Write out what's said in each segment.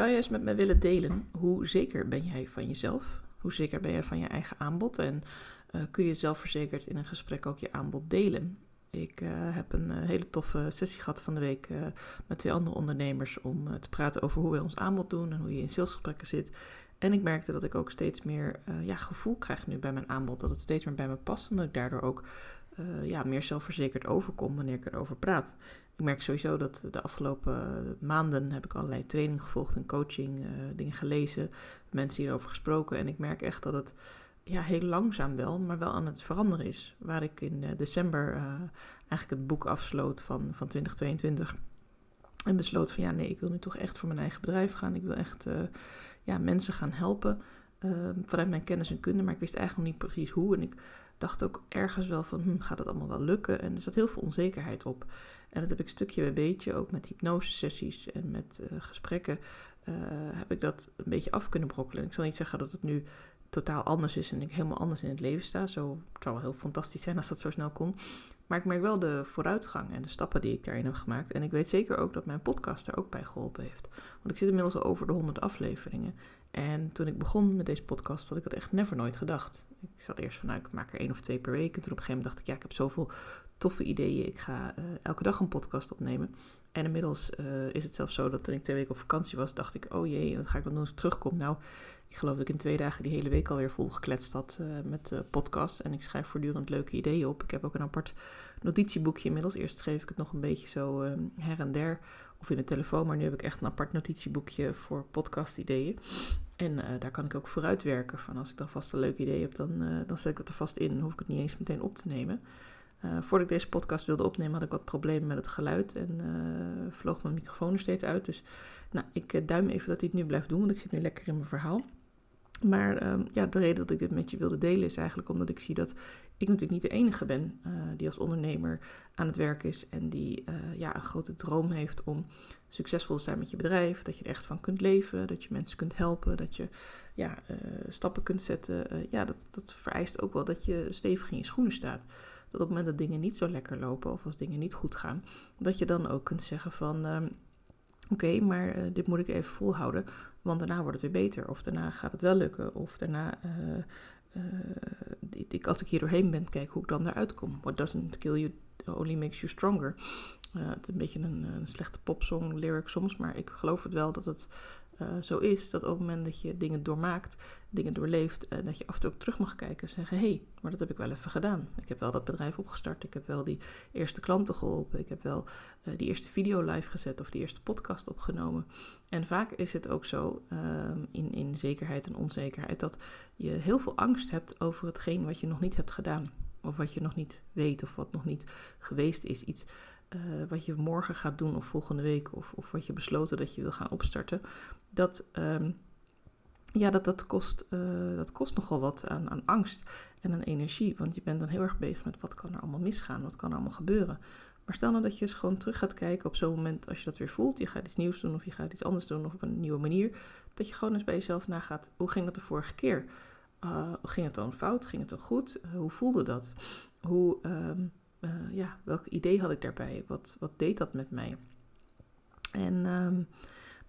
Zou je eens met me willen delen hoe zeker ben jij van jezelf? Hoe zeker ben jij van je eigen aanbod? En uh, kun je zelfverzekerd in een gesprek ook je aanbod delen? Ik uh, heb een uh, hele toffe sessie gehad van de week met twee andere ondernemers om te praten over hoe wij ons aanbod doen en hoe je in salesgesprekken zit. En ik merkte dat ik ook steeds meer ja, gevoel krijg nu bij mijn aanbod, dat het steeds meer bij me past en dat ik daardoor ook ja, meer zelfverzekerd overkom wanneer ik erover praat ik merk sowieso dat de afgelopen maanden heb ik allerlei training gevolgd en coaching, uh, dingen gelezen, mensen hierover gesproken. En ik merk echt dat het ja, heel langzaam wel, maar wel aan het veranderen is. Waar ik in uh, december uh, eigenlijk het boek afsloot van, van 2022. En besloot van ja, nee, ik wil nu toch echt voor mijn eigen bedrijf gaan. Ik wil echt ja, mensen gaan helpen vanuit mijn kennis en kunde. Maar ik wist eigenlijk nog niet precies hoe. En ik dacht ook ergens wel van, hm, gaat het allemaal wel lukken? En er zat heel veel onzekerheid op. En dat heb ik stukje bij beetje, ook met hypnosesessies en met uh, gesprekken, uh, heb ik dat een beetje af kunnen brokkelen. Ik zal niet zeggen dat het nu totaal anders is en ik helemaal anders in het leven sta. Zo, het zou wel heel fantastisch zijn als dat zo snel kon. Maar ik merk wel de vooruitgang en de stappen die ik daarin heb gemaakt. En ik weet zeker ook dat mijn podcast er ook bij geholpen heeft. Want ik zit inmiddels al over de 100 afleveringen. En toen ik begon met deze podcast, had ik dat echt never nooit gedacht. Ik zat eerst van, nou, ik maak er één of twee per week. En toen op een gegeven moment dacht ik, ja, ik heb zoveel toffe ideeën. Ik ga uh, elke dag een podcast opnemen. En inmiddels uh, is het zelfs zo dat toen ik twee weken op vakantie was, dacht ik, oh jee, wat ga ik dan doen als ik terugkom? Nou, ik geloof dat ik in twee dagen die hele week alweer volgekletst had uh, met podcasts. En ik schrijf voortdurend leuke ideeën op. Ik heb ook een apart notitieboekje inmiddels. Eerst schreef ik het nog een beetje zo her en der of in mijn telefoon. Maar nu heb ik echt een apart notitieboekje voor podcast ideeën. En daar kan ik ook vooruit werken. Van als ik dan vast een leuk idee heb, dan, dan zet ik het er vast in. Dan hoef ik het niet eens meteen op te nemen. Uh, voordat ik deze podcast wilde opnemen, had ik wat problemen met het geluid. En vloog mijn microfoon er steeds uit. Dus nou, ik duim even dat hij het nu blijft doen. Want ik zit nu lekker in mijn verhaal. Maar um, ja, de reden dat ik dit met je wilde delen is eigenlijk omdat ik zie dat ik natuurlijk niet de enige ben uh, die als ondernemer aan het werk is en die uh, ja, een grote droom heeft om succesvol te zijn met je bedrijf. Dat je er echt van kunt leven, dat je mensen kunt helpen, dat je ja, uh, stappen kunt zetten. ja, dat, dat vereist ook wel dat je stevig in je schoenen staat. Dat op het moment dat dingen niet zo lekker lopen of als dingen niet goed gaan, dat je dan ook kunt zeggen van... Oké, maar uh, dit moet ik even volhouden, want daarna wordt het weer beter. Of daarna gaat het wel lukken. Of daarna, uh, uh, als ik hier doorheen ben, kijk hoe ik dan eruit kom. What doesn't kill you only makes you stronger. het is een beetje een, een slechte popsong lyric soms, maar ik geloof het wel dat het uh, zo is dat op het moment dat je dingen doormaakt, dingen doorleeft, uh, dat je af en toe ook terug mag kijken en zeggen: hé, hey, maar dat heb ik wel even gedaan. Ik heb wel dat bedrijf opgestart, ik heb wel die eerste klanten geholpen, ik heb wel uh, die eerste video live gezet of die eerste podcast opgenomen. En vaak is het ook zo, ehm, in, in zekerheid en onzekerheid, dat je heel veel angst hebt over hetgeen wat je nog niet hebt gedaan. Of wat je nog niet weet, of wat nog niet geweest is. Iets wat je morgen gaat doen of volgende week of, of wat je besloten dat je wil gaan opstarten, dat, um, ja, dat, dat, kost, uh, dat kost nogal wat aan, aan angst en aan energie. Want je bent dan heel erg bezig met wat kan er allemaal misgaan, wat kan er allemaal gebeuren. Maar stel nou dat je eens gewoon terug gaat kijken op zo'n moment als je dat weer voelt. Je gaat iets nieuws doen of je gaat iets anders doen of op een nieuwe manier. Dat je gewoon eens bij jezelf nagaat, hoe ging dat de vorige keer? Uh, ging het dan fout? Ging het dan goed? hoe voelde dat? Hoe... Uh, ja, welk idee had ik daarbij? Wat, wat deed dat met mij? En um,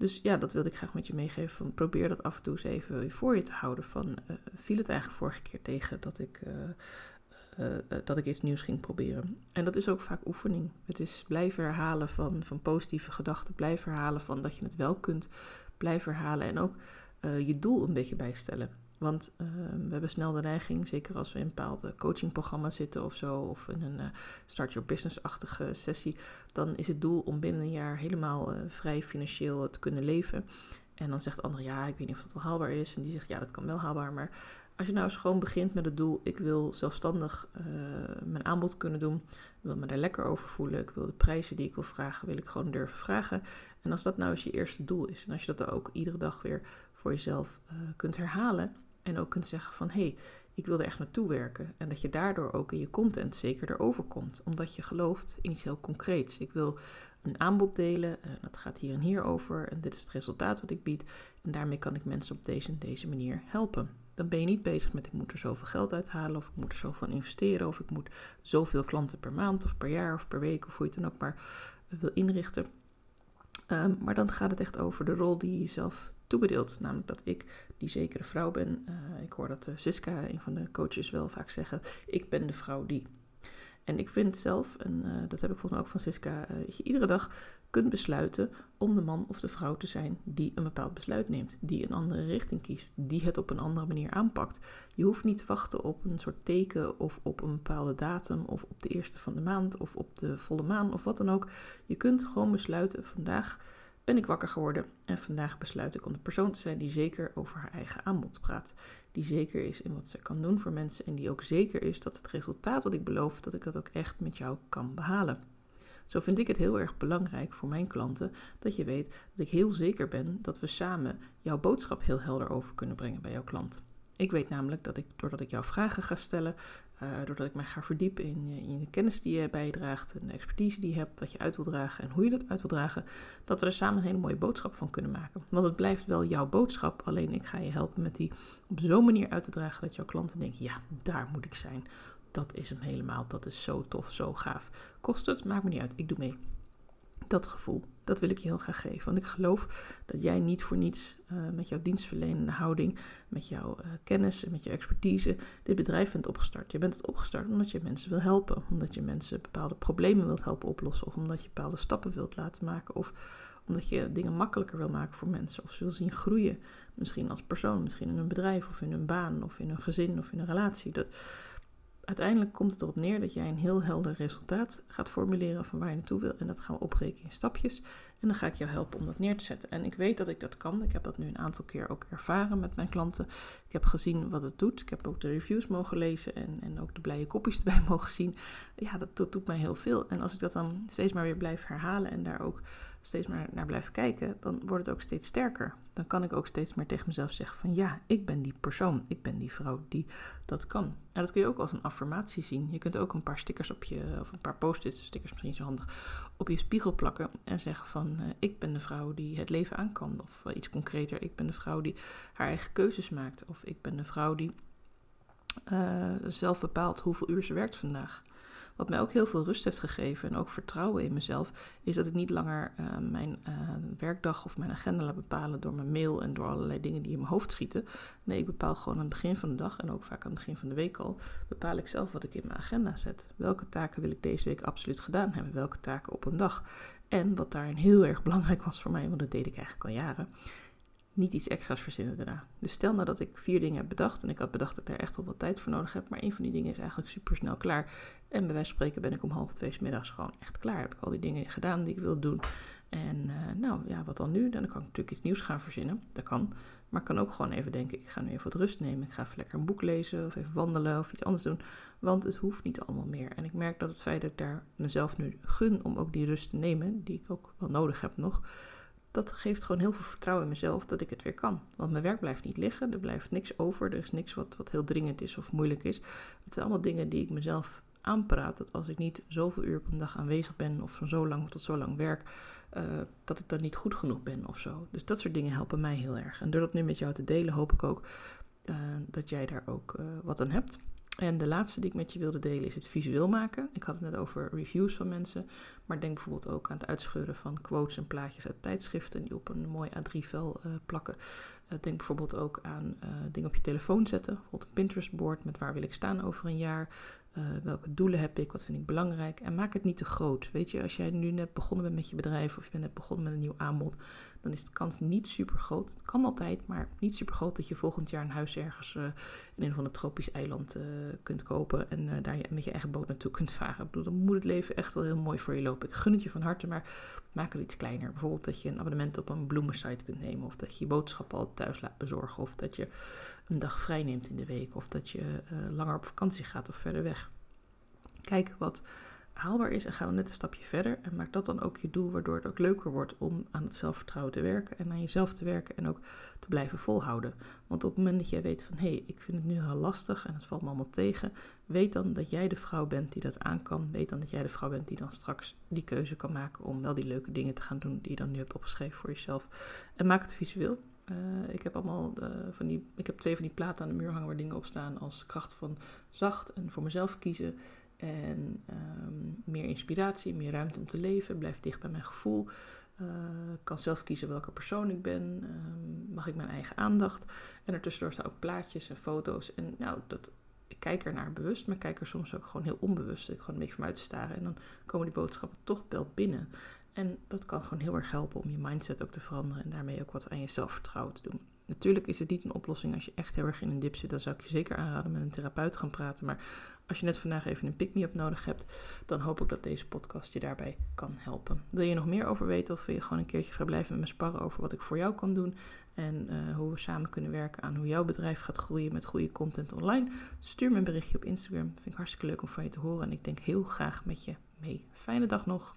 dus ja, dat wilde ik graag met je meegeven. Van probeer dat af en toe eens even voor je te houden. Van uh, viel het eigenlijk vorige keer tegen dat ik, uh, dat ik iets nieuws ging proberen? En dat is ook vaak oefening. Het is blijven herhalen van, van positieve gedachten. Blijven herhalen van dat je het wel kunt. Blijven herhalen en ook je doel een beetje bijstellen. Want uh, we hebben snel de neiging, zeker als we in een bepaalde coachingprogramma zitten of zo, of in een uh, start your business-achtige sessie, dan is het doel om binnen een jaar helemaal uh, vrij financieel te kunnen leven. En dan zegt de ander, ja, ik weet niet of dat wel haalbaar is. En die zegt, ja, dat kan wel haalbaar. Maar als je nou eens gewoon begint met het doel, ik wil zelfstandig mijn aanbod kunnen doen, ik wil me daar lekker over voelen, ik wil de prijzen die ik wil vragen, wil ik gewoon durven vragen. En als dat nou eens je eerste doel is, en als je dat ook iedere dag weer voor jezelf kunt herhalen, en ook kunt zeggen van hé, hey, ik wil er echt naartoe werken. En dat je daardoor ook in je content zeker erover komt. Omdat je gelooft in iets heel concreets. Ik wil een aanbod delen. En dat gaat hier en hier over. En dit is het resultaat wat ik bied. En daarmee kan ik mensen op deze en deze manier helpen. Dan ben je niet bezig met ik moet er zoveel geld uithalen. Of ik moet er zoveel investeren. Of ik moet zoveel klanten per maand of per jaar of per week. Of hoe je het dan ook maar wil inrichten. Ehm, maar dan gaat het echt over de rol die je zelf toebedeelt. Namelijk dat ik die zekere vrouw ben. Eh, ik hoor dat uh, Siska, een van de coaches, wel vaak zeggen: Ik ben de vrouw die. En ik vind zelf, en uh, dat heb ik volgens mij ook van Siska, dat je iedere dag kunt besluiten om de man of de vrouw te zijn die een bepaald besluit neemt, die een andere richting kiest, die het op een andere manier aanpakt. Je hoeft niet te wachten op een soort teken of op een bepaalde datum of op de eerste van de maand of op de volle maan of wat dan ook. Je kunt gewoon besluiten vandaag ben ik wakker geworden en vandaag besluit ik om de persoon te zijn die zeker over haar eigen aanbod praat. Die zeker is in wat ze kan doen voor mensen en die ook zeker is dat het resultaat wat ik beloof, dat ik dat ook echt met jou kan behalen. Zo vind ik het heel erg belangrijk voor mijn klanten dat je weet dat ik heel zeker ben dat we samen jouw boodschap heel helder over kunnen brengen bij jouw klant. Ik weet namelijk dat ik, doordat ik jouw vragen ga stellen, uh, doordat ik mij ga verdiepen in, in, de kennis die je bijdraagt, en de expertise die je hebt, wat je uit wil dragen en hoe je dat uit wil dragen, dat we er samen een hele mooie boodschap van kunnen maken. Want het blijft wel jouw boodschap, alleen ik ga je helpen met die op zo'n manier uit te dragen dat jouw klanten denken, ja, daar moet ik zijn. Dat is hem helemaal, dat is zo tof, zo gaaf. Kost het? Maakt me niet uit, ik doe mee. Dat gevoel, dat wil ik je heel graag geven. Want ik geloof dat jij niet voor niets uh, met jouw dienstverlenende houding, met jouw uh, kennis en met jouw expertise dit bedrijf bent opgestart. Je bent het opgestart omdat je mensen wil helpen, omdat je mensen bepaalde problemen wilt helpen oplossen, of omdat je bepaalde stappen wilt laten maken, of omdat je dingen makkelijker wil maken voor mensen, of ze wil zien groeien. Misschien als persoon, misschien in een bedrijf, of in een baan, of in een gezin, of in een relatie. Dat, uiteindelijk komt het erop neer dat jij een heel helder resultaat gaat formuleren van waar je naartoe wil. En dat gaan we opbreken in stapjes. En dan ga ik jou helpen om dat neer te zetten. En ik weet dat ik dat kan. Ik heb dat nu een aantal keer ook ervaren met mijn klanten. Ik heb gezien wat het doet. Ik heb ook de reviews mogen lezen en, en ook de blije kopjes erbij mogen zien. Ja, dat, dat doet mij heel veel. En als ik dat dan steeds maar weer blijf herhalen en daar ook steeds maar naar blijf kijken, dan wordt het ook steeds sterker. Dan kan ik ook steeds meer tegen mezelf zeggen van ja, ik ben die persoon, ik ben die vrouw die dat kan. En dat kun je ook als een affirmatie zien. Je kunt ook een paar stickers op je, of een paar post-it stickers misschien zo handig, op je spiegel plakken en zeggen van uh, ik ben de vrouw die het leven aan kan. Of uh, iets concreter, ik ben de vrouw die haar eigen keuzes maakt. Of ik ben de vrouw die uh, zelf bepaalt hoeveel uur ze werkt vandaag. Wat mij ook heel veel rust heeft gegeven en ook vertrouwen in mezelf, is dat ik niet langer uh, mijn uh, werkdag of mijn agenda laat bepalen door mijn mail en door allerlei dingen die in mijn hoofd schieten. Nee, ik bepaal gewoon aan het begin van de dag en ook vaak aan het begin van de week al, bepaal ik zelf wat ik in mijn agenda zet. Welke taken wil ik deze week absoluut gedaan hebben? Welke taken op een dag? En wat daarin heel erg belangrijk was voor mij, want dat deed ik eigenlijk al jaren, niet iets extra's verzinnen daarna. Dus stel nou dat ik vier dingen heb bedacht en ik had bedacht dat ik daar echt wel wat tijd voor nodig heb, maar een van die dingen is eigenlijk super snel klaar. En bij wijze van spreken ben ik om half twee middags gewoon echt klaar. Heb ik al die dingen gedaan die ik wil doen. En uh, nou ja, wat dan nu? Dan kan ik natuurlijk iets nieuws gaan verzinnen. Dat kan. Maar ik kan ook gewoon even denken, ik ga nu even wat rust nemen. Ik ga even lekker een boek lezen of even wandelen of iets anders doen. Want het hoeft niet allemaal meer. En ik merk dat het feit dat ik daar mezelf nu gun om ook die rust te nemen, die ik ook wel nodig heb nog dat geeft gewoon heel veel vertrouwen in mezelf dat ik het weer kan. Want mijn werk blijft niet liggen, er blijft niks over, er is niks wat, wat heel dringend is of moeilijk is. Het zijn allemaal dingen die ik mezelf aanpraat. Dat als ik niet zoveel uur op een dag aanwezig ben of van zo lang tot zo lang werk, uh, dat ik dan niet goed genoeg ben of zo. Dus dat soort dingen helpen mij heel erg. En door dat nu met jou te delen, hoop ik ook uh, dat jij daar ook uh, wat aan hebt. En de laatste die ik met je wilde delen is het visueel maken. Ik had het net over reviews van mensen, maar denk bijvoorbeeld ook aan het uitscheuren van quotes en plaatjes uit tijdschriften die op een mooi A3-vel uh, plakken. Uh, denk bijvoorbeeld ook aan uh, dingen op je telefoon zetten, bijvoorbeeld een Pinterest-board met waar wil ik staan over een jaar. Welke doelen heb ik? Wat vind ik belangrijk? En maak het niet te groot. Weet je, als jij nu net begonnen bent met je bedrijf of je bent net begonnen met een nieuw aanbod, dan is de kans niet super groot. Het kan altijd, maar niet super groot dat je volgend jaar een huis ergens uh, in een van de tropisch eiland uh, kunt kopen en daar je met je eigen boot naartoe kunt varen. Ik bedoel, dan moet het leven echt wel heel mooi voor je lopen. Ik gun het je van harte, maar maak het iets kleiner. Bijvoorbeeld dat je een abonnement op een bloemensite kunt nemen, of dat je je boodschappen al thuis laat bezorgen, of dat je een dag vrij neemt in de week, of dat je langer op vakantie gaat of verder weg. Kijk wat haalbaar is en ga dan net een stapje verder. En maak dat dan ook je doel, waardoor het ook leuker wordt om aan het zelfvertrouwen te werken en aan jezelf te werken en ook te blijven volhouden. Want op het moment dat jij weet van hé, hey, ik vind het nu heel lastig en het valt me allemaal tegen, weet dan dat jij de vrouw bent die dat aan kan. Weet dan dat jij de vrouw bent die dan straks die keuze kan maken om wel die leuke dingen te gaan doen die je dan nu hebt opgeschreven voor jezelf. En maak het visueel. Uh, ik heb allemaal uh, van die, ik heb twee van die platen aan de muur hangen waar dingen op staan als kracht van zacht en voor mezelf kiezen. En um, meer inspiratie, meer ruimte om te leven, blijf dicht bij mijn gevoel. Uh, kan zelf kiezen welke persoon ik ben. Ehm, mag ik mijn eigen aandacht. En ertussendoor staan ook plaatjes en foto's. En nou, dat, ik kijk er naar bewust, maar kijk er soms ook gewoon heel onbewust. Ik gewoon een beetje van uit te staren. En dan komen die boodschappen toch wel binnen. En dat kan gewoon heel erg helpen om je mindset ook te veranderen. En daarmee ook wat aan je zelfvertrouwen te doen. Natuurlijk is het niet een oplossing als je echt heel erg in een dip zit. Dan zou ik je zeker aanraden met een therapeut gaan praten. Maar als je net vandaag even een pick-me-up nodig hebt, dan hoop ik dat deze podcast je daarbij kan helpen. Wil je nog meer over weten of wil je gewoon een keertje vrijblijven met me sparren over wat ik voor jou kan doen en uh, hoe we samen kunnen werken aan hoe jouw bedrijf gaat groeien met goede content online? Stuur me een berichtje op Instagram. Vind ik hartstikke leuk om van je te horen en ik denk heel graag met je mee. Fijne dag nog.